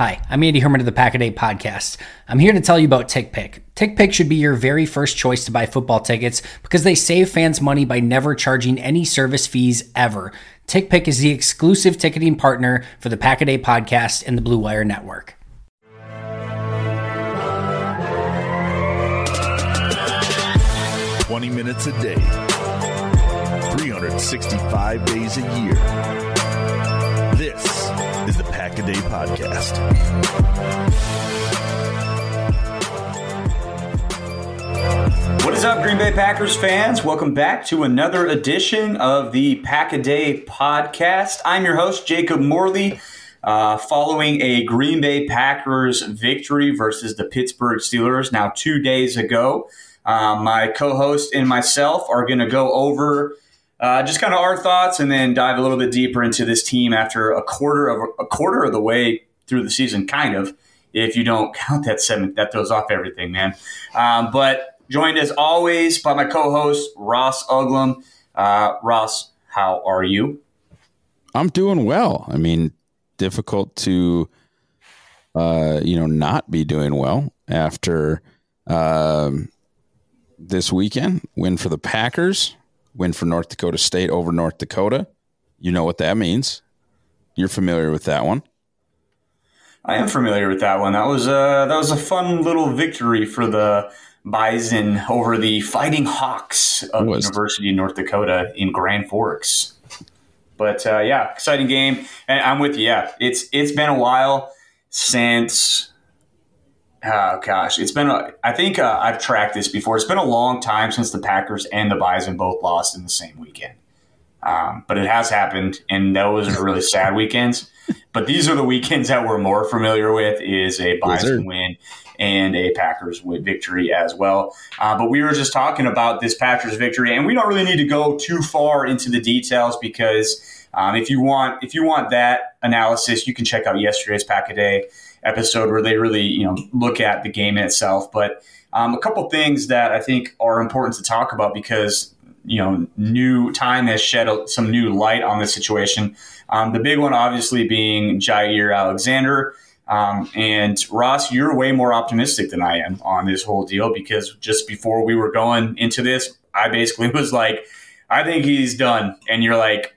Hi, I'm Andy Herman of the Pack a Day podcast. I'm here to tell you about TickPick. TickPick should be your very first choice to buy football tickets because they save fans money by never charging any service fees ever. TickPick is the exclusive ticketing partner for the Pack a Day podcast and the Blue Wire Network. Twenty minutes a day, 365 days a year. Podcast. What is up, Green Bay Packers fans? Welcome back to another edition of the Pack a Day Podcast. I'm your host, Jacob Morley. Uh, following a Green Bay Packers victory versus the Pittsburgh Steelers now two days ago, um, my co host and myself are going to go over uh, just kind of our thoughts, and then dive a little bit deeper into this team after a quarter of a quarter of the way through the season, kind of. If you don't count that seven, that throws off everything, man. Um, but joined as always by my co-host Ross Uglem. Uh, Ross, how are you? I'm doing well. I mean, difficult to, uh, you know, not be doing well after um, this weekend win for the Packers win for North Dakota State over North Dakota. You know what that means. You're familiar with that one. I am familiar with that one. That was a that was a fun little victory for the Bison over the Fighting Hawks of University of North Dakota in Grand Forks. But uh, yeah, exciting game, and I'm with you. Yeah, it's it's been a while since. Oh gosh, it's been. A, I think uh, I've tracked this before. It's been a long time since the Packers and the Bison both lost in the same weekend. Um, but it has happened, and those are really sad weekends. But these are the weekends that we're more familiar with: is a Bison win and a Packers victory as well. Uh, but we were just talking about this Packers victory, and we don't really need to go too far into the details because um, if you want if you want that analysis, you can check out yesterday's Pack a Day episode where they really you know look at the game itself. But um, a couple things that I think are important to talk about because you know new time has shed some new light on the situation. Um, the big one, obviously, being Jaire Alexander. Um, and Ross, you're way more optimistic than I am on this whole deal because just before we were going into this, I basically was like, I think he's done. And you're like,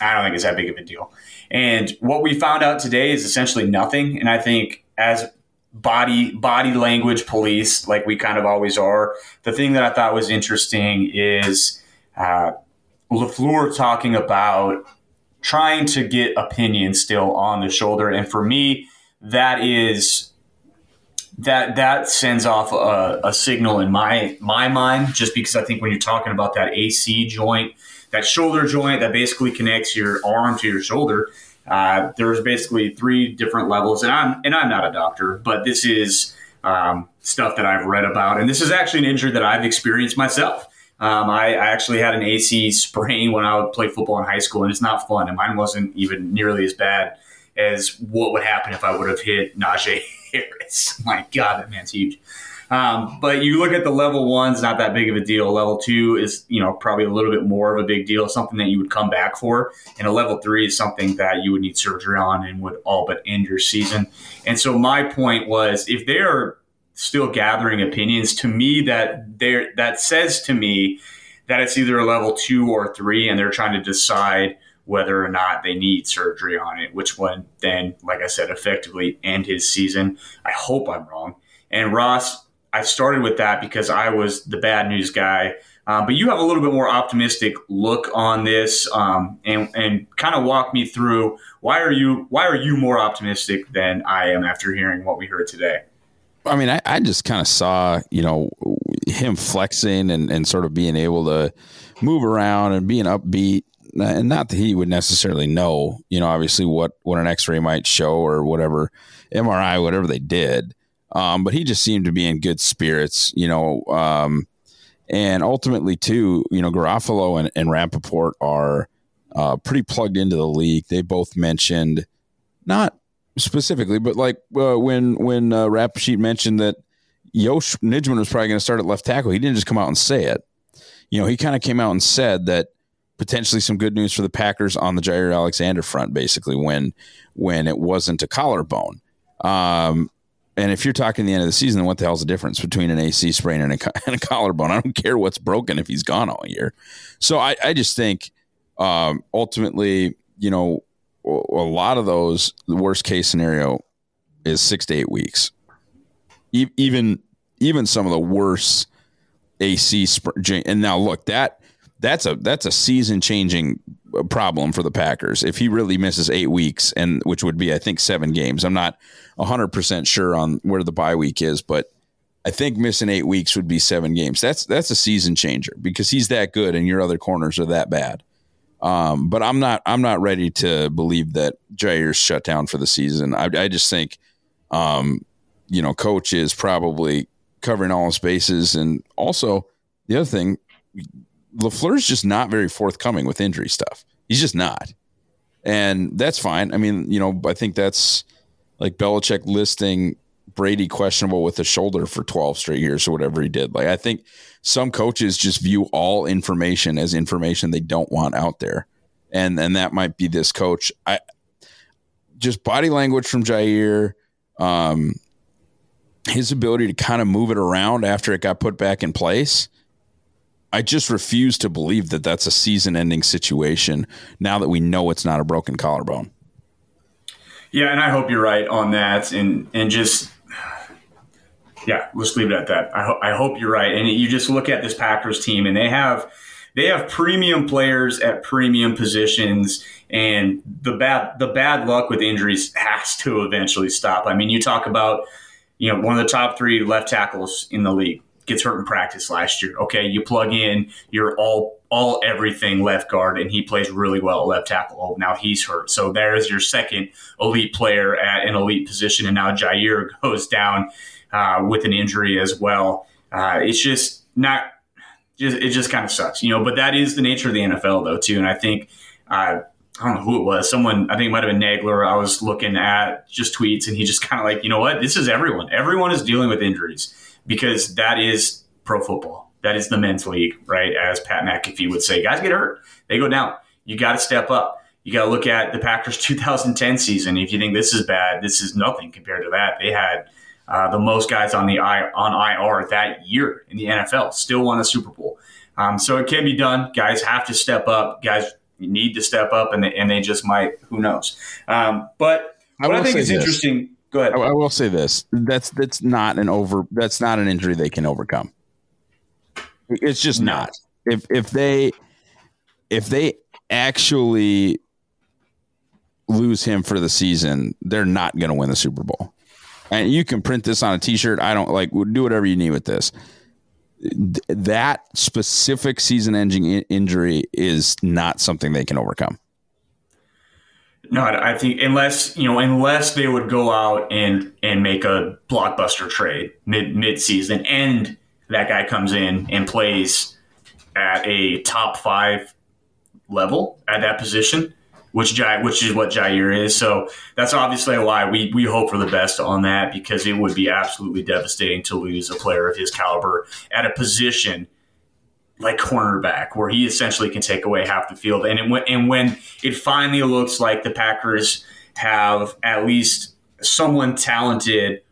I don't think it's that big of a deal. And what we found out today is essentially nothing. And I think as body body language police, like we kind of always are, the thing that I thought was interesting is uh, Lafleur talking about trying to get opinion still on the shoulder. And for me, that is that that sends off a, a, signal in my my mind just because I think when you're talking about that AC joint, that shoulder joint that basically connects your arm to your shoulder, uh, there's basically three different levels. And I'm and I'm not a doctor, but this is um, stuff that I've read about, and this is actually an injury that I've experienced myself. Um, I, I, actually had an AC sprain when I would play football in high school, and it's not fun. And mine wasn't even nearly as bad as what would happen if I would have hit Najee Harris. My God, that man's huge. Um, but you look at the level one's not that big of a deal. Level two is, you know, probably a little bit more of a big deal, something that you would come back for. And a level three is something that you would need surgery on and would all but end your season. And so my point was if they're still gathering opinions. To me, that there that says to me that it's either a level two or three, and they're trying to decide whether or not they need surgery on it, which would then, like I said, effectively end his season. I hope I'm wrong. And Ross, I started with that because I was the bad news guy. Um, but you have a little bit more optimistic look on this, um, and and kind of walk me through why are you why are you more optimistic than I am after hearing what we heard today. I mean, I, I just kind of saw you know him flexing and and sort of being able to move around and being upbeat and not that he would necessarily know, you know, obviously what what an X-ray might show or whatever MRI, whatever they did. Um, but he just seemed to be in good spirits, you know. Um, and ultimately, too, you know, Garafolo and, and Rapoport are uh, pretty plugged into the league. They both mentioned, not specifically, but like uh, when when uh, Rapoport mentioned that Yosh Nijman was probably going to start at left tackle, he didn't just come out and say it. You know, he kind of came out and said that potentially some good news for the Packers on the Jaire Alexander front, basically when when it wasn't a collarbone. Um, and if you're talking the end of the season, then what the hell's the difference between an AC sprain and a, and a collarbone? I don't care what's broken if he's gone all year. So I, I just think um, ultimately, you know, a lot of those, the worst case scenario is six to eight weeks. Even even some of the worst AC sprain. And now look, that that's a that's a season changing problem for the Packers if he really misses eight weeks, and which would be I think seven games. I'm not 100 percent sure on where the bye week is, but I think missing eight weeks would be seven games. That's that's a season changer because he's that good, and your other corners are that bad. Um, but I'm not I'm not ready to believe that Jaire's shut down for the season. I, I just think, um, you know, coach is probably covering all his bases, and also the other thing LaFleur's just not very forthcoming with injury stuff. He's just not. And that's fine. I mean, you know, I think that's like Belichick listing Brady questionable with the shoulder for 12 straight years or whatever he did. Like, I think some coaches just view all information as information they don't want out there. And and that might be this coach. I just body language from Jaire, um, his ability to kind of move it around after it got put back in place I just refuse to believe that that's a season ending situation now that we know it's not a broken collarbone. Yeah, and I hope you're right on that. And, and just, yeah, let's leave it at that. I, ho- I hope you're right. And you just look at this Packers team, and they have they have premium players at premium positions and the bad the bad luck with injuries has to eventually stop. I mean, you talk about you know one of the top 3 left tackles in the league gets hurt in practice last year. Okay, you plug in your all all everything left guard, and he plays really well at left tackle. Oh, now he's hurt. So there's your second elite player at an elite position, and now Jaire goes down uh, with an injury as well. Uh, it's just not. Just, it just kind of sucks, you know. But that is the nature of the NFL, though, too. And I think uh, I don't know who it was. Someone, I think it might have been Nagler. I was looking at just tweets, and he just kind of like, you know what? This is everyone. Everyone is dealing with injuries because that is pro football. That is the men's league, right? As Pat McAfee would say, guys get hurt, they go down. You got to step up. You got to look at the Packers 2010 season. If you think this is bad, this is nothing compared to that. They had uh, the most guys on the I, on IR that year in the NFL. Still won a Super Bowl. Um, so it can be done. Guys have to step up. Guys need to step up, and they, and they just might. Who knows? Um, but what I, I think is this. interesting Go ahead. I, I will say this: that's that's not an over. That's not an injury they can overcome. It's just no. not. If if they if they actually lose him for the season, they're not going to win the Super Bowl. And you can print this on a T-shirt. I don't like do whatever you need with this. That specific season-ending injury is not something they can overcome. No, I think unless you know, unless they would go out and and make a blockbuster trade mid mid season, and that guy comes in and plays at a top five level at that position, which Jai, which is what Jaire is. So that's obviously why we we hope for the best on that because it would be absolutely devastating to lose a player of his caliber at a position like cornerback, where he essentially can take away half the field. And it, and when it finally looks like the Packers have at least someone talented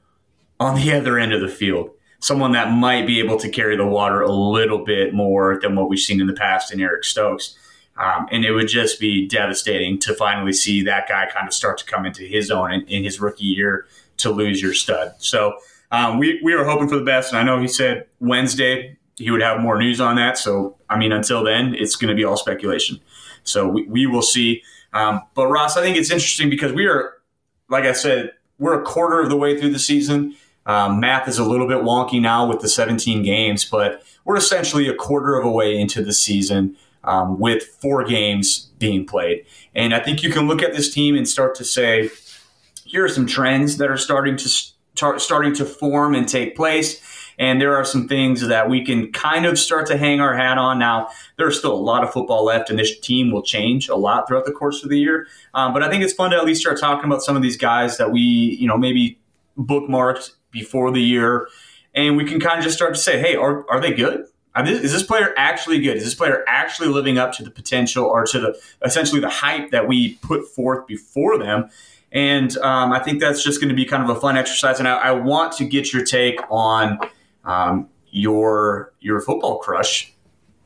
on the other end of the field. Someone that might be able to carry the water a little bit more than what we've seen in the past in Eric Stokes. Um, and it would just be devastating to finally see that guy kind of start to come into his own in, in his rookie year to lose your stud. So um, we, we were hoping for the best. And I know he said Wednesday he would have more news on that. So, I mean, until then, it's going to be all speculation. So we, we will see. Um, but Ross, I think it's interesting because we are, like I said, we're a quarter of the way through the season. Um, math is a little bit wonky now with the 17 games, but we're essentially a quarter of a way into the season um, with four games being played. And I think you can look at this team and start to say, here are some trends that are starting to start starting to form and take place. And there are some things that we can kind of start to hang our hat on. Now, there's still a lot of football left, and this team will change a lot throughout the course of the year. Um, but I think it's fun to at least start talking about some of these guys that we, you know, maybe bookmarked before the year. And we can kind of just start to say, hey, are, are they good? Is this player actually good? Is this player actually living up to the potential or to the essentially the hype that we put forth before them? And um, I think that's just going to be kind of a fun exercise. And I, I want to get your take on um, your your football crush.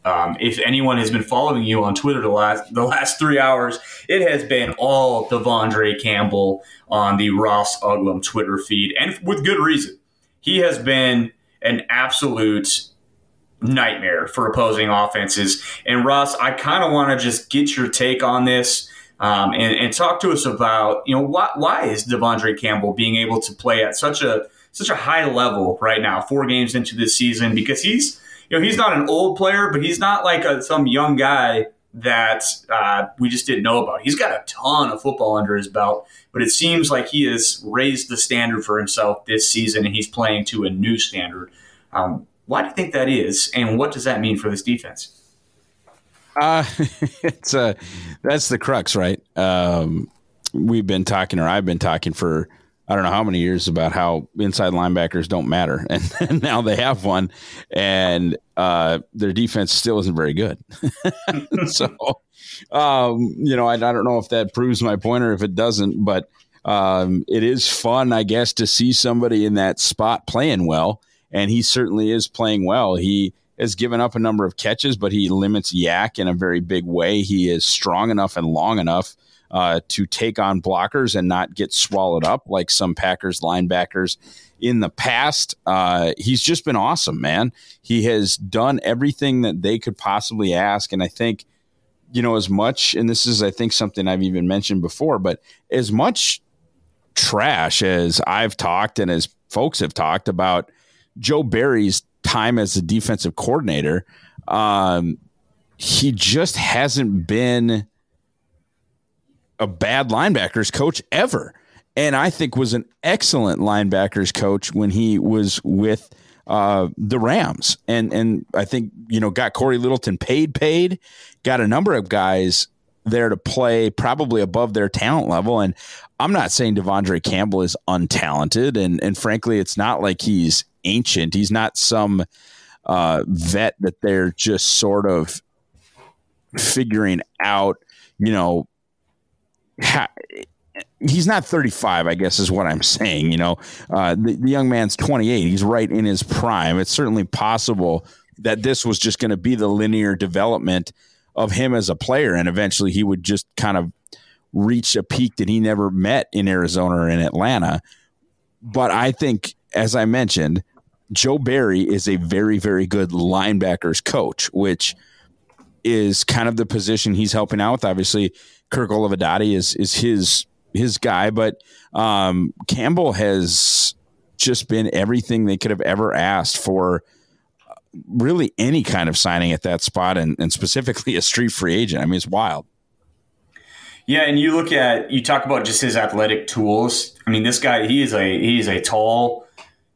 Um, if anyone has been following you on Twitter the last the last three hours, it has been all De'Vondre Campbell on the Ross Uglem Twitter feed, and with good reason. He has been an absolute nightmare for opposing offenses. And Ross, I kind of want to just get your take on this. Um, and, and, talk to us about you know why, why is De'Vondre Campbell being able to play at such a such a high level right now, four games into this season, because he's you know he's not an old player, but he's not like a, some young guy that uh, we just didn't know about. He's got a ton of football under his belt, but it seems like he has raised the standard for himself this season, and he's playing to a new standard. Um, why do you think that is, and what does that mean for this defense? Uh, it's uh, that's the crux, right? Um, we've been talking, or I've been talking for I don't know how many years about how inside linebackers don't matter, and, and now they have one, and uh, their defense still isn't very good. so, um, you know, I, I, don't know if that proves my point or if it doesn't, but um, it is fun, I guess, to see somebody in that spot playing well, and he certainly is playing well. He has given up a number of catches, but he limits YAC in a very big way. He is strong enough and long enough uh, to take on blockers and not get swallowed up like some Packers linebackers in the past. Uh, he's just been awesome, man. He has done everything that they could possibly ask. And I think, you know, as much, and this is, I think, something I've even mentioned before, but as much trash as I've talked and as folks have talked about Joe Barry's time as a defensive coordinator, um, he just hasn't been a bad linebackers coach ever. And I think was an excellent linebackers coach when he was with uh, the Rams. And and I think, you know, got Cory Littleton paid, paid, got a number of guys there to play probably above their talent level. And I'm not saying De'Vondre Campbell is untalented. And and frankly, it's not like he's ancient. He's not some uh, vet that they're just sort of figuring out, you know, he's not 35 i guess is what i'm saying you know? Uh, the, the, young man's 28 he's right in his prime. It's certainly possible that this was just going to be the linear development of him as a player and eventually he would just kind of reach a peak that he never met in arizona or in atlanta. But i think as i mentioned joe barry is a very very good linebackers coach which is kind of the position he's helping out with. Obviously Kirk Olivadotti is is his his guy, but um, Campbell has just been everything they could have ever asked for. Uh, really, any kind of signing at that spot, and, and specifically a street free agent. I mean, it's wild. Yeah, and you look at you talk about just his athletic tools. I mean, this guy he is a he is a tall,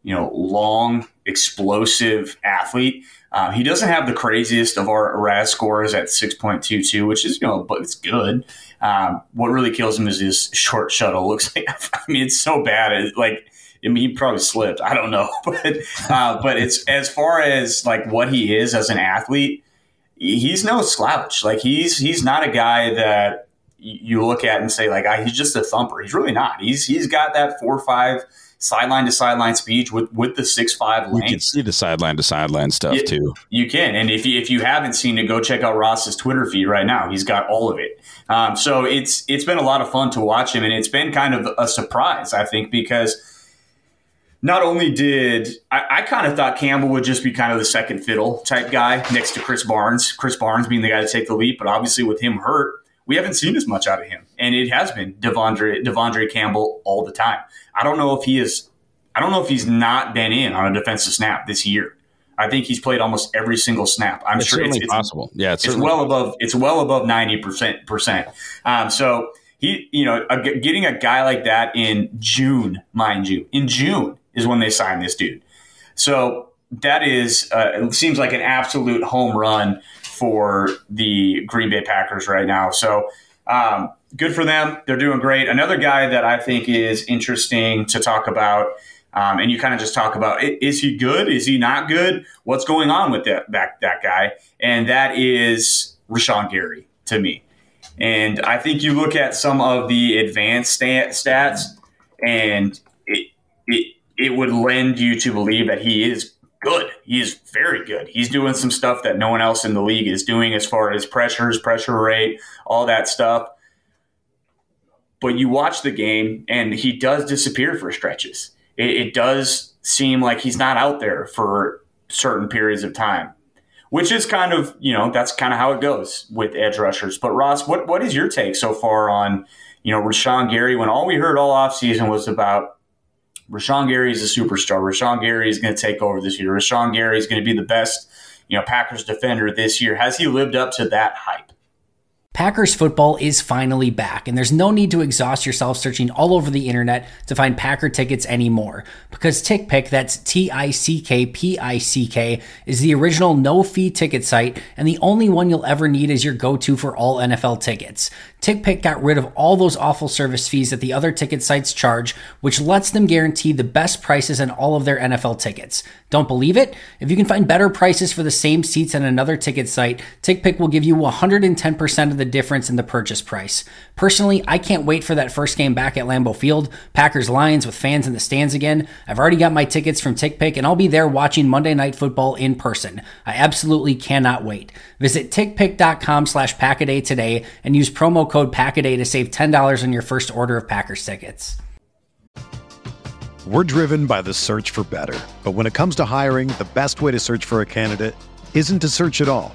you know, long, explosive athlete. Uh, he doesn't have the craziest of our RAS scores at 6.22, which is, you know, but it's good. Um, what really kills him is his short shuttle. Looks like, I mean, it's so bad. It, like, I mean, he probably slipped. I don't know, but uh, but it's as far as like what he is as an athlete, he's no slouch. Like he's he's not a guy that you look at and say like ah, he's just a thumper. He's really not. He's he's got that four five sideline to sideline speech with with the six five length. You can see the sideline to sideline stuff too. You can, and if you, if you haven't seen it, go check out Ross's Twitter feed right now. He's got all of it. Um, so it's it's been a lot of fun to watch him, and it's been kind of a surprise, I think, because not only did I, I kind of thought Campbell would just be kind of the second fiddle type guy next to Krys Barnes, Krys Barnes being the guy to take the leap, but obviously with him hurt, we haven't seen as much out of him, and it has been De'Vondre De'Vondre Campbell all the time. I don't know if he is. I don't know if he's not been in on a defensive snap this year. I think he's played almost every single snap. I'm it's sure it's, it's possible. Yeah, it's, it's well above. It's well above ninety percent percent. Um, so he, you know, getting a guy like that in June, mind you, in June is when they signed this dude. So that is, uh, it seems like an absolute home run for the Green Bay Packers right now. So um, good for them. They're doing great. Another guy that I think is interesting to talk about. Um, and you kind of just talk about is he good? Is he not good? What's going on with that that, that guy? And that is Rashan Gary to me. And I think you look at some of the advanced stat, stats, and it, it it would lend you to believe that he is good. He is very good. He's doing some stuff that no one else in the league is doing as far as pressures, pressure rate, all that stuff. But you watch the game, and he does disappear for stretches. It, it does seem like he's not out there for certain periods of time, which is kind of you know that's kind of how it goes with edge rushers. But Ross, what what is your take so far on you know Rashan Gary when all we heard all offseason was about Rashan Gary is a superstar. Rashan Gary is going to take over this year. Rashan Gary is going to be the best, you know, Packers defender this year. Has he lived up to that hype? Packers football is finally back, and there's no need to exhaust yourself searching all over the internet to find Packer tickets anymore. Because TickPick, that's T I C K P I C K, is the original no fee ticket site and the only one you'll ever need is your go to for all NFL tickets. TickPick got rid of all those awful service fees that the other ticket sites charge, which lets them guarantee the best prices on all of their NFL tickets. Don't believe it? If you can find better prices for the same seats on another ticket site, TickPick will give you 110% of the difference in the purchase price. Personally, I can't wait for that first game back at Lambeau Field, Packers Lions with fans in the stands again. I've already got my tickets from TickPick and I'll be there watching Monday Night Football in person. I absolutely cannot wait. Visit tickpick.com slash packaday today and use promo code Packaday to save $10 on your first order of Packers tickets. We're driven by the search for better. But when it comes to hiring, the best way to search for a candidate isn't to search at all.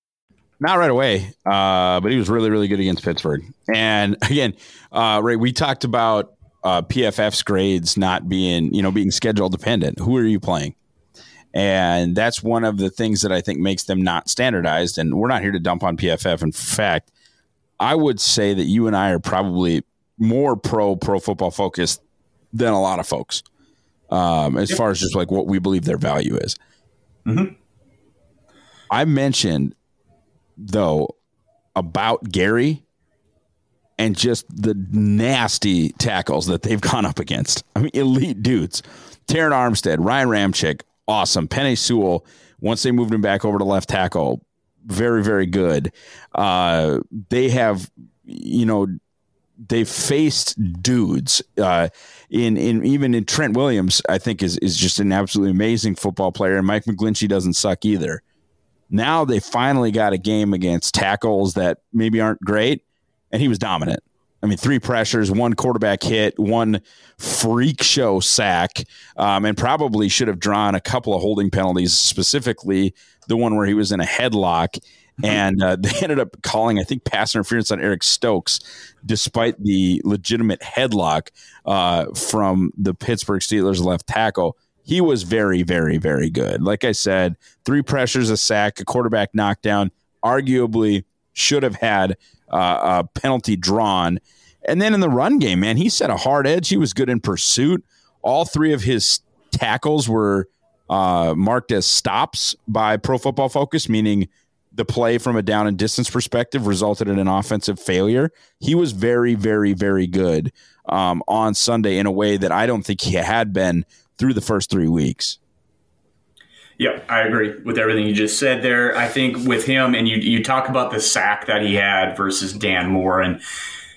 Not right away, uh, but he was really, really good against Pittsburgh. And again, uh, Ray, we talked about uh, PFF's grades not being, you know, being schedule dependent. Who are you playing? And that's one of the things that I think makes them not standardized. And we're not here to dump on PFF. In fact, I would say that you and I are probably more pro pro football focused than a lot of folks, um, as far as just like what we believe their value is. Mm-hmm. I mentioned though about Gary and just the nasty tackles that they've gone up against. I mean, elite dudes. Terron Armstead, Ryan Ramczyk, awesome. Penei Sewell, once they moved him back over to left tackle, very, very good. Uh, they have, you know, they faced dudes uh, in in even in Trent Williams. I think is is just an absolutely amazing football player, and Mike McGlinchey doesn't suck either. Now they finally got a game against tackles that maybe aren't great, and he was dominant. I mean, three pressures, one quarterback hit, one freak show sack, um, and probably should have drawn a couple of holding penalties, specifically the one where he was in a headlock. Mm-hmm. And uh, they ended up calling, I think, pass interference on Eric Stokes, despite the legitimate headlock uh, from the Pittsburgh Steelers left tackle he was very, very, very good. Like I said, three pressures, a sack, a quarterback knockdown, arguably should have had uh, a penalty drawn. And then in the run game, man, he set a hard edge. He was good in pursuit. All three of his tackles were uh, marked as stops by Pro Football Focus, meaning the play from a down and distance perspective resulted in an offensive failure. He was very, very, very good um, on Sunday in a way that I don't think he had been through the first three weeks. Yeah, I agree with everything you just said there. I think with him, and you you talk about the sack that he had versus Dan Moore, and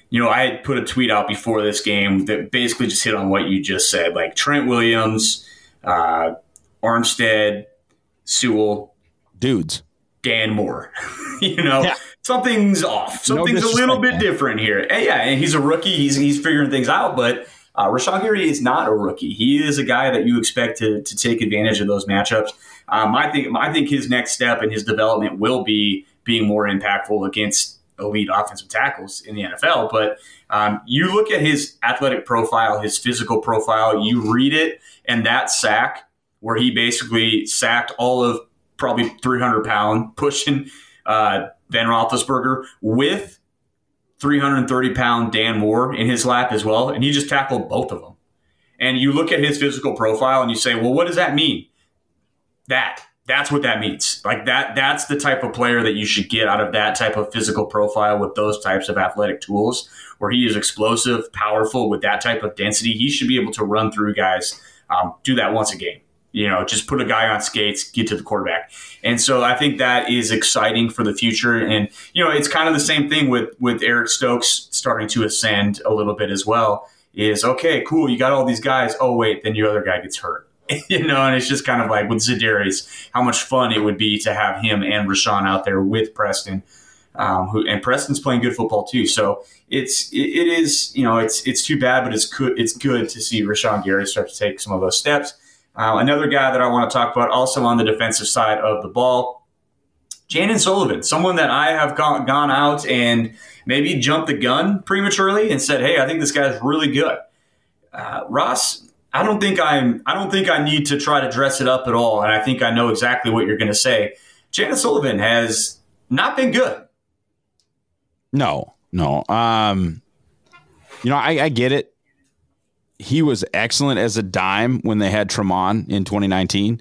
you know I had put a tweet out before this game that basically just hit on what you just said, like Trent Williams, uh, Armstead, Sewell, dudes, Dan Moore. you know, yeah. something's off. Something's no a little bit different here. And yeah, and he's a rookie. He's he's figuring things out, but uh, Rashan Gary is not a rookie. He is a guy that you expect to, to take advantage of those matchups. Um, I think I think his next step in his development will be being more impactful against elite offensive tackles in the NFL. But um, you look at his athletic profile, his physical profile, you read it, and that sack where he basically sacked all of probably 300 pound pushing uh, Ben Roethlisberger with 330 pound Dan Moore in his lap as well, and he just tackled both of them. And you look at his physical profile and you say, well, what does that mean? That that's what that means. Like that that's the type of player that you should get out of that type of physical profile with those types of athletic tools where he is explosive, powerful with that type of density. He should be able to run through guys, um, do that once a game. You know, just put a guy on skates, get to the quarterback. And so I think that is exciting for the future. And, you know, it's kind of the same thing with, with Eric Stokes starting to ascend a little bit as well is okay, cool. You got all these guys. Oh, wait, then your other guy gets hurt. you know, and it's just kind of like with Za'Darius, how much fun it would be to have him and Rashan out there with Preston. Um, who and Preston's playing good football too. So it's it, it is you know it's it's too bad, but it's good it's good to see Rashan Gary start to take some of those steps. Uh, another guy that I want to talk about, also on the defensive side of the ball, Chandon Sullivan, someone that I have gone, gone out and maybe jumped the gun prematurely and said, "Hey, I think this guy's really good." Uh, Ross, I don't think I'm. I don't think I need to try to dress it up at all, and I think I know exactly what you're going to say. Chandon Sullivan has not been good. No, no. Um, you know, I, I get it he was excellent as a dime when they had Tramon in 2019.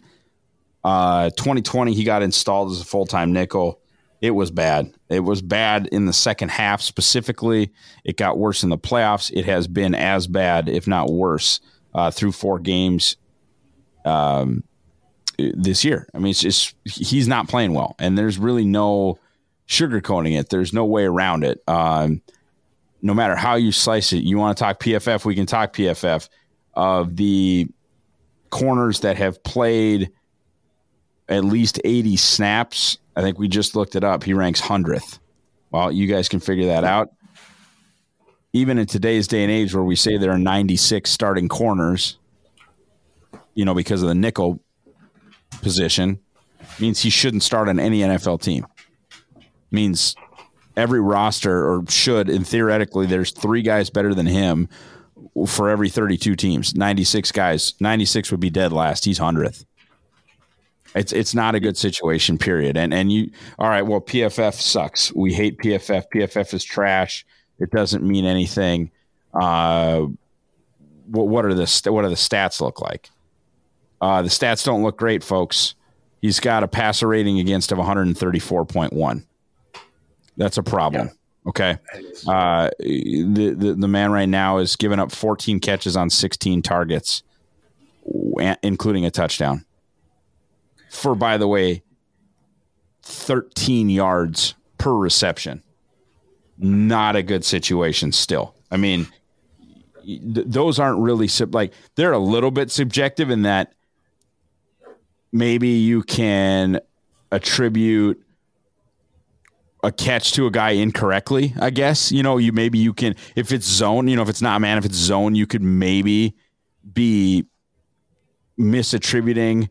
Uh, 2020, he got installed as a full time nickel. It was bad. It was bad in the second half specifically. It got worse in the playoffs. It has been as bad, if not worse, uh, through four games um, this year. I mean, it's just he's not playing well, and there's really no sugarcoating it. There's no way around it. Um, no matter how you slice it, you want to talk PFF, we can talk PFF of the corners that have played at least 80 snaps. I think we just looked it up. He ranks 100th. Well, you guys can figure that out. Even in today's day and age where we say there are 96 starting corners, you know, because of the nickel position, means he shouldn't start on any NFL team. Means every roster or should and theoretically there's three guys better than him for every 32 teams. 96 guys 96 would be dead last. He's 100th it's it's not a good situation period. And and you all right well pff sucks. We hate pff pff is trash. It doesn't mean anything. Uh what, what are the what are the stats look like? Uh the stats don't look great folks. He's got a passer rating against of 134.1 that's a problem. Yeah. Okay. Uh, the, the, the man right now is giving up 14 catches on 16 targets, including a touchdown. For, by the way, 13 yards per reception. Not a good situation still. I mean, th- those aren't really sub- like they're a little bit subjective in that maybe you can attribute a catch to a guy incorrectly, I guess. You know, you maybe you can if it's zone, you know, if it's not man, if it's zone, you could maybe be misattributing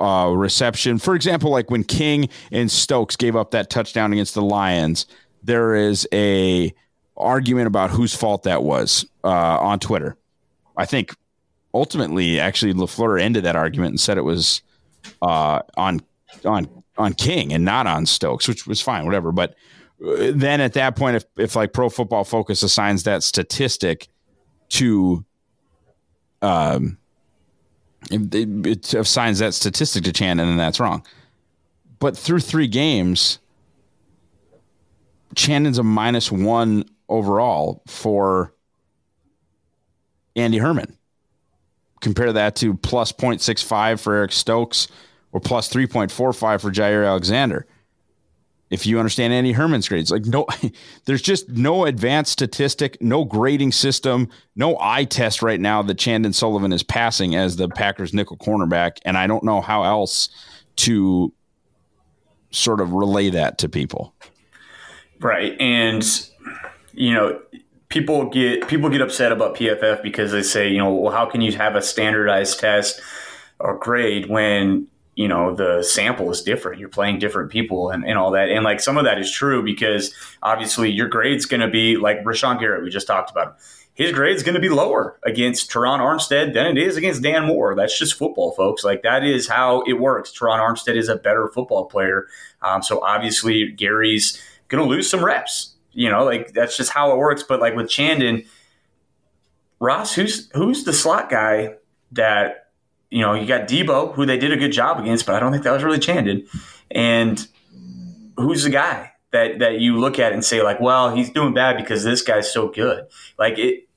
uh, reception. For example, like when King and Stokes gave up that touchdown against the Lions, there is a argument about whose fault that was uh, on Twitter. I think ultimately, actually, Lafleur ended that argument and said it was uh, on on on King and not on Stokes, which was fine, whatever. But uh, then at that point, if, if like Pro Football Focus assigns that statistic to, um, it, it assigns that statistic to Chan, and then that's wrong. But through three games, Chandon's a minus one overall for Andy Herman. Compare that to plus 0.65 for Eric Stokes, or plus 3.45 for Jaire Alexander. If you understand Andy Herman's grades, like no, there's just no advanced statistic, no grading system, no eye test right now that Chandon Sullivan is passing as the Packers nickel cornerback. And I don't know how else to sort of relay that to people. Right. And, you know, people get people get upset about PFF because they say, you know, well, how can you have a standardized test or grade when you know the sample is different. You're playing different people and, and all that. And like some of that is true because obviously your grade's going to be like Rashan Gary we just talked about him. His grade's going to be lower against Terron Armstead than it is against Dan Moore. That's just football folks. Like that is how it works. Terron Armstead is a better football player. Um, so obviously Gary's going to lose some reps. You know like that's just how it works. But like with Chandon Ross who's who's the slot guy that you know, you got Deebo, who they did a good job against, but I don't think that was really Chandon. And who's the guy that that you look at and say like, well, he's doing bad because this guy's so good. Like it,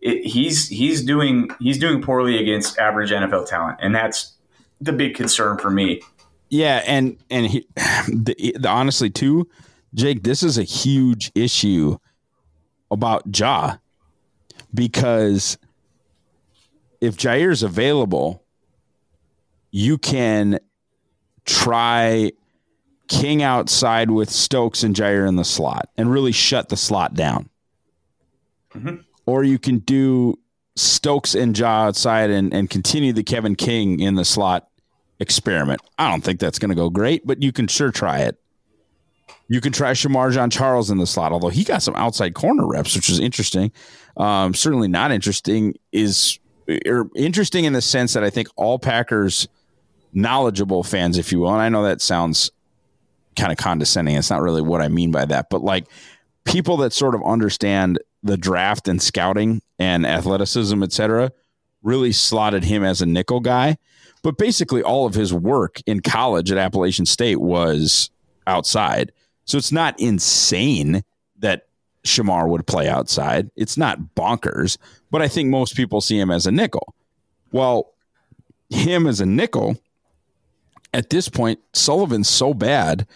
it he's he's doing he's doing poorly against average NFL talent, and that's the big concern for me. Yeah, and and he, the, the, honestly too, Jake, this is a huge issue about Ja because if Jaire's available you can try King outside with Stokes and Jaire in the slot and really shut the slot down. Mm-hmm. Or you can do Stokes and Ja outside and, and continue the Kevin King in the slot experiment. I don't think that's going to go great, but you can sure try it. You can try Shemar Jean Charles in the slot, although he got some outside corner reps, which is interesting. Um, certainly not interesting is or interesting in the sense that I think all Packers knowledgeable fans, if you will. And I know that sounds kind of condescending. It's not really what I mean by that, but like people that sort of understand the draft and scouting and athleticism, et cetera, really slotted him as a nickel guy. But basically, all of his work in college at Appalachian State was outside. So it's not insane that Shemar would play outside. It's not bonkers, but I think most people see him as a nickel. Well, him as a nickel at this point, Sullivan's so bad.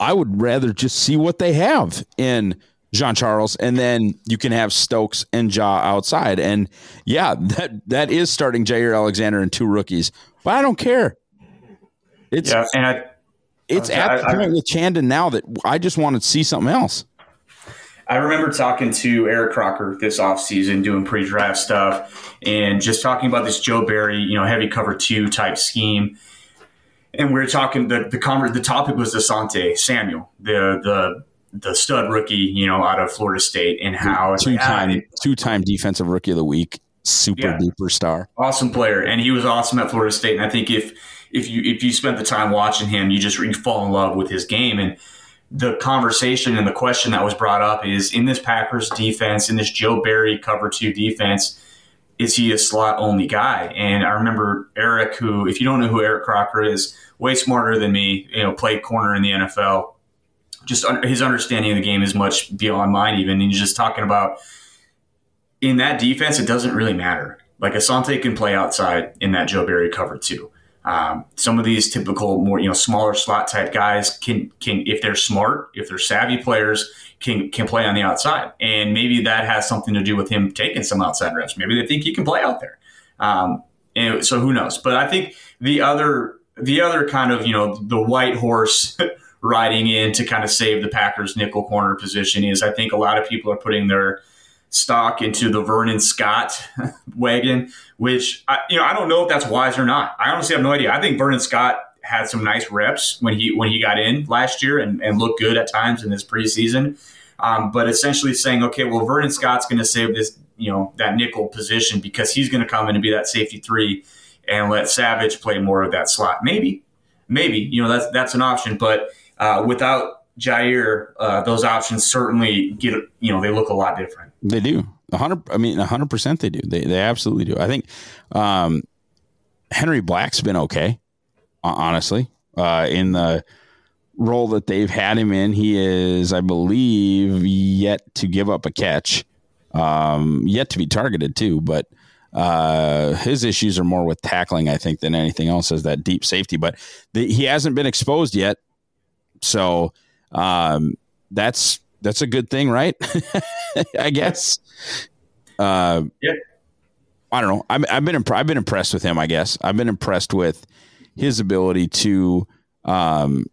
I would rather just see what they have in Jean Charles, and then you can have Stokes and Ja outside. And yeah, that that is starting Jaire Alexander and two rookies, but I don't care. It's yeah, and I, it's okay, at the point with Chandon now that I just want to see something else. I remember talking to Eric Crocker this offseason, doing pre-draft stuff, and just talking about this Joe Barry, you know, heavy cover two type scheme. And we are talking the the conver- the topic was Asante Samuel, the the the stud rookie, you know, out of Florida State, and how two time ah, two time defensive rookie of the week, super yeah, duper star, awesome player, and he was awesome at Florida State. And I think if if you if you spent the time watching him, you just you fall in love with his game. And the conversation and the question that was brought up is in this Packers defense, in this Joe Barry cover two defense, is he a slot only guy? And I remember Eric, who, if you don't know who Eric Crocker is, way smarter than me, you know, played corner in the NFL. Just his understanding of the game is much beyond mine, even. And he's just talking about in that defense, it doesn't really matter. Like Asante can play outside in that Joe Barry cover two. Um, some of these typical, more you know, smaller slot type guys can can if they're smart, if they're savvy players, can can play on the outside, and maybe that has something to do with him taking some outside reps. Maybe they think he can play out there. Um, and so who knows? But I think the other the other kind of you know the white horse riding in to kind of save the Packers nickel corner position is I think a lot of people are putting their stock into the Vernon Scott wagon, which I, you know I don't know if that's wise or not. I honestly have no idea. I think Vernon Scott had some nice reps when he when he got in last year and, and looked good at times in his preseason. Um, but essentially saying, okay, well Vernon Scott's going to save this you know that nickel position because he's going to come in and be that safety three and let Savage play more of that slot. Maybe, maybe you know that's that's an option, but uh, without Jaire, uh, those options certainly get you know they look a lot different. They do. hundred. I mean, hundred percent. They do. They they absolutely do. I think um, Henry Black's been okay, honestly, uh, in the role that they've had him in. He is, I believe, yet to give up a catch, um, yet to be targeted too, but. Uh, his issues are more with tackling, I think, than anything else as that deep safety. But the, he hasn't been exposed yet, so um, that's that's a good thing, right? I guess. Uh, yeah. I don't know. I've, I've been imp- I've been impressed with him. I guess I've been impressed with his ability to. Um,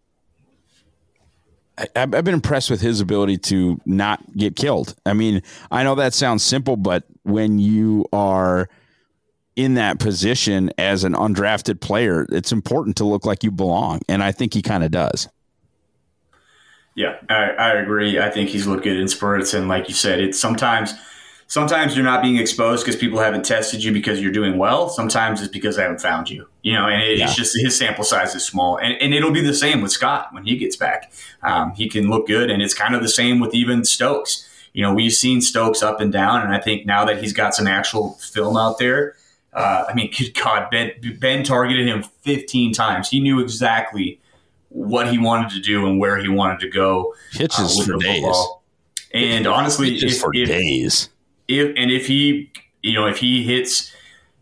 I, I've been impressed with his ability to not get killed. I mean, I know that sounds simple, but when you are in that position as an undrafted player, it's important to look like you belong, and I think he kind of does. Yeah, I, I agree. I think he's looked good in spurts, and like you said, it's sometimes sometimes you're not being exposed because people haven't tested you because you're doing well. Sometimes it's because they haven't found you. You know, and it, yeah. it's just his sample size is small, and, and it'll be the same with Scott when he gets back. Um, he can look good, and it's kind of the same with even Stokes. You know, we've seen Stokes up and down, and I think now that he's got some actual film out there, uh, I mean, good God, Ben, ben targeted him 15 times. He knew exactly what he wanted to do and where he wanted to go. Hitches uh, for days. Football. And honestly, if, for if, days. If and if he, you know, if he hits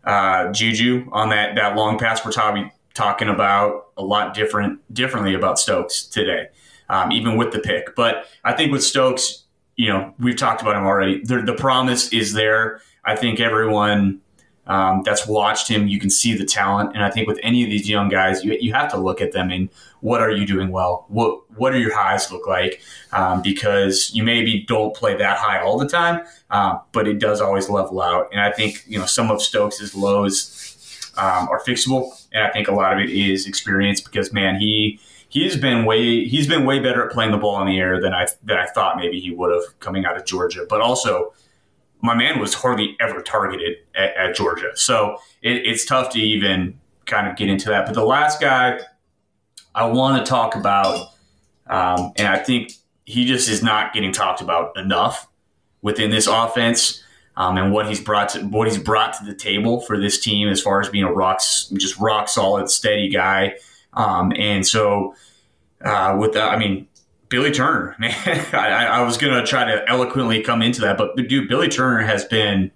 uh, Juju on that that long pass, we're talking talking about a lot different differently about Stokes today, um, even with the pick. But I think with Stokes, you know, we've talked about him already. The, the promise is there. I think everyone um, that's watched him, you can see the talent. And I think with any of these young guys, you, you have to look at them and what are you doing well? What what do your highs look like? Um, because you maybe don't play that high all the time, uh, but it does always level out. And I think you know some of Stokes' lows um, are fixable, and I think a lot of it is experience because man, he he's been way he's been way better at playing the ball in the air than I than I thought maybe he would have coming out of Georgia. But also my man was hardly ever targeted at, at Georgia. So it, it's tough to even kind of get into that. But the last guy I want to talk about, um, and I think he just is not getting talked about enough within this offense. Um, and what he's brought to what he's brought to the table for this team as far as being a rock just rock solid steady guy um, and so uh, with that I mean Billy Turner, man, I, I was going to try to eloquently come into that, but dude, Billy Turner has been.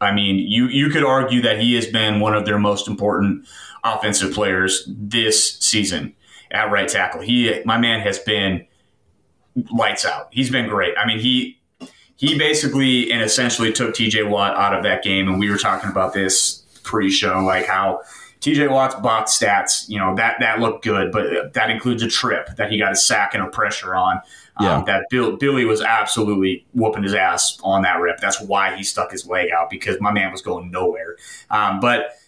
I mean, you you could argue that he has been one of their most important offensive players this season, at right tackle. He, my man, has been lights out. He's been great. I mean, he he basically and essentially took TJ Watt out of that game, and we were talking about this pre-show, like how TJ Watt's box stats, you know, that that looked good, but that includes a trip that he got a sack and a pressure on. Um, yeah. Um, that Bill, Billy was absolutely whooping his ass on that rip. That's why he stuck his leg out because my man was going nowhere. Um, but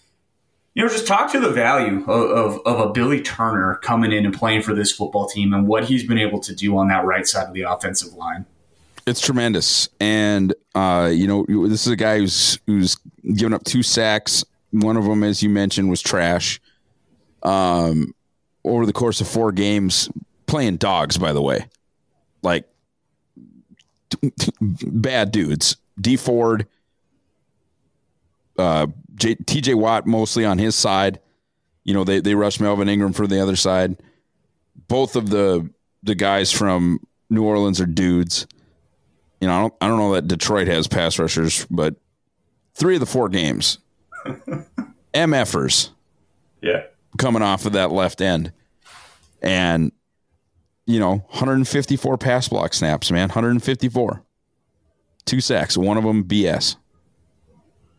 you know, just talk to the value of, of, of, a Billy Turner coming in and playing for this football team and what he's been able to do on that right side of the offensive line. It's tremendous, and uh, you know, this is a guy who's who's given up two sacks. One of them, as you mentioned, was trash. Um, over the course of four games, playing dogs, by the way, like bad dudes. D Ford, uh, TJ Watt mostly on his side. You know, they they rush Melvin Ingram for the other side. Both of the the guys from New Orleans are dudes. You know, I don't I don't know that Detroit has pass rushers, but three of the four games, MFers, yeah, coming off of that left end, and you know, 154 pass block snaps, man, 154, two sacks, one of them BS.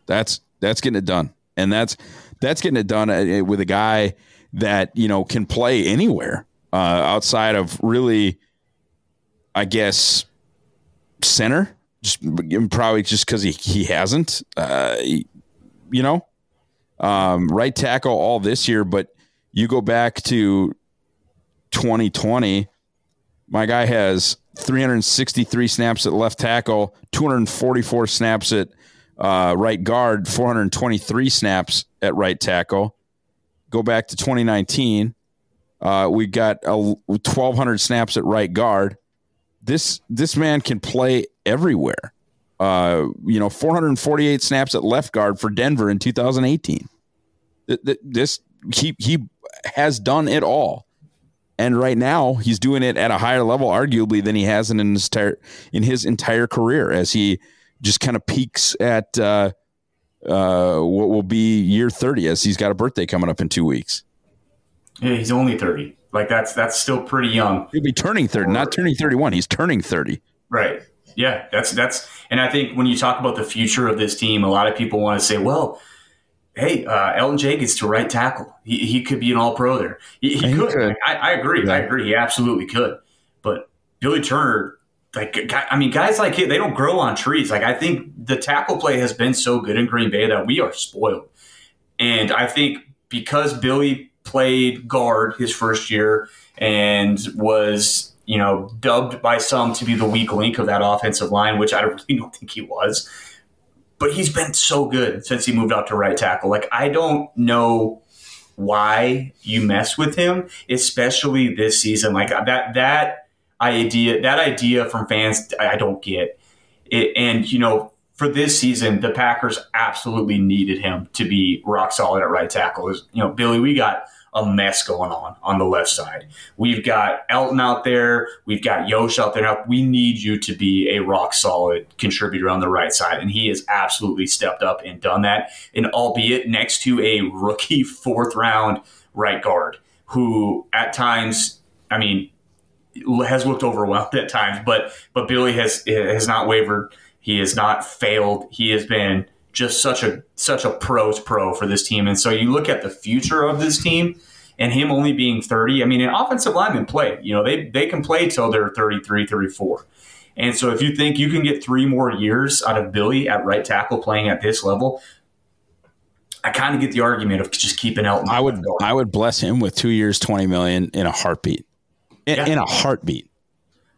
That's that's getting it done, and that's that's getting it done uh, with a guy that you know can play anywhere uh, outside of really, I guess, center. Just probably just because he he hasn't, uh, you know, um, right tackle all this year. But you go back to 2020, my guy has 363 snaps at left tackle, 244 snaps at uh, right guard, 423 snaps at right tackle. Go back to 2019. Uh, we got a 1,200 snaps at right guard. This this man can play everywhere. Uh, you know, 448 snaps at left guard for Denver in 2018. This he he has done it all, and right now he's doing it at a higher level, arguably than he has in his entire in his entire career as he just kind of peaks at uh, uh, what will be year 30 as he's got a birthday coming up in two weeks. Yeah, he's only 30. Like that's that's still pretty young. He'll be turning 30, not turning 31. He's turning 30. Right. Yeah, that's that's and I think when you talk about the future of this team, a lot of people want to say, well, hey, uh, Elgton Jenkins to right tackle. He, he could be an all pro there. He, he could. could. I, I, agree. Yeah. I agree. He absolutely could. But Billy Turner like I mean, guys like him, they don't grow on trees. Like I think the tackle play has been so good in Green Bay that we are spoiled. And I think because Billy played guard his first year and was, you know, dubbed by some to be the weak link of that offensive line, which I really don't think he was. But he's been so good since he moved out to right tackle. Like I don't know why you mess with him, especially this season. Like uh, that that idea that idea from fans I don't get it, and you know for this season the Packers absolutely needed him to be rock solid at right tackle. You know Billy, we got a mess going on on the left side. We've got Elton out there. We've got Yosh out there. We need you to be a rock solid contributor on the right side. And he has absolutely stepped up and done that. And albeit next to a rookie fourth round right guard who at times, I mean, has looked overwhelmed at times, but but Billy has has not wavered. He has not failed. He has been just such a such a pros pro for this team. And so you look at the future of this team and him only being 30. I mean, an offensive lineman play, you know, they they can play till they're 33, 34. And so if you think you can get three more years out of Billy at right tackle playing at this level, I kind of get the argument of just keeping Elgton. I would I would bless him with two years, 20 million in a heartbeat in, yeah. in a heartbeat.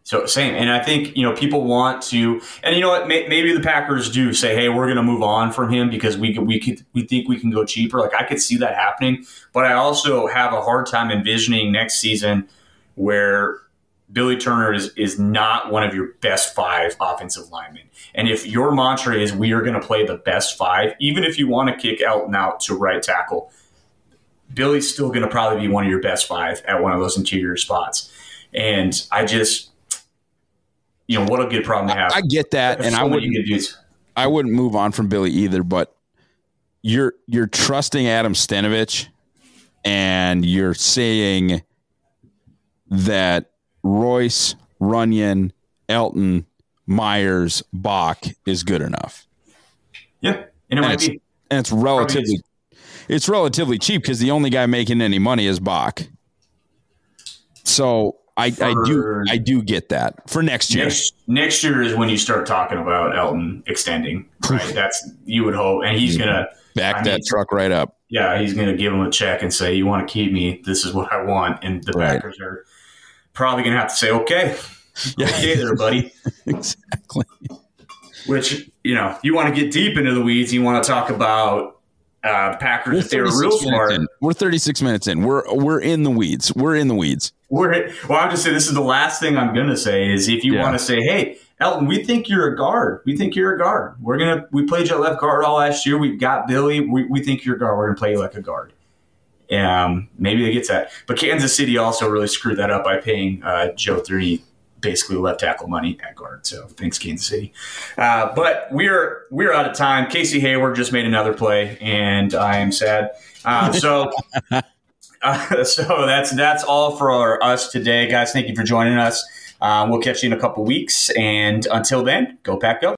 So same, and I think you know people want to, and you know what? May, maybe the Packers do say, "Hey, we're going to move on from him because we we could we think we can go cheaper." Like I could see that happening, but I also have a hard time envisioning next season where Billy Turner is is not one of your best five offensive linemen. And if your mantra is we are going to play the best five, even if you want to kick Elgton out to right tackle, Billy's still going to probably be one of your best five at one of those interior spots. And I just, you know, what a good problem to have. I get that, and I wouldn't. I wouldn't move on from Billy either, but you're you're trusting Adam Stenavich, and you're saying that Royce, Runyan, Elton, Myers, Bach is good enough. Yeah, and it and might it's, be. And it's relatively, it's relatively cheap because the only guy making any money is Bach. So I, for, I do I do get that for next year. Next, next, year is when you start talking about Elton extending, right? That's you would hope, and he's gonna back I that mean, truck right up. Yeah, he's gonna give him a check and say, "You want to keep me? This is what I want." And the right. Packers are probably gonna have to say, "Okay, yeah. okay, there, buddy." exactly. Which you know, you want to get deep into the weeds. You want to talk about uh, Packers if they were real smart. We're 36 minutes in. We're we're in the weeds. We're in the weeds. We're well. I'm just say this is the last thing I'm gonna say is if you yeah. want to say, hey, Elton, we think you're a guard. We think you're a guard. We're gonna we played you at left guard all last year. We've got Billy. We, we think you're a guard. We're gonna play you like a guard. Um, maybe they get that. But Kansas City also really screwed that up by paying uh, Joe Thuney basically left tackle money at guard. So thanks, Kansas City. Uh, but we're we're out of time. Casey Hayward just made another play, and I am sad. Uh, so. Uh, so that's that's all for us today, guys. Thank you for joining us. Uh, we'll catch you in a couple weeks, and until then, go pack go.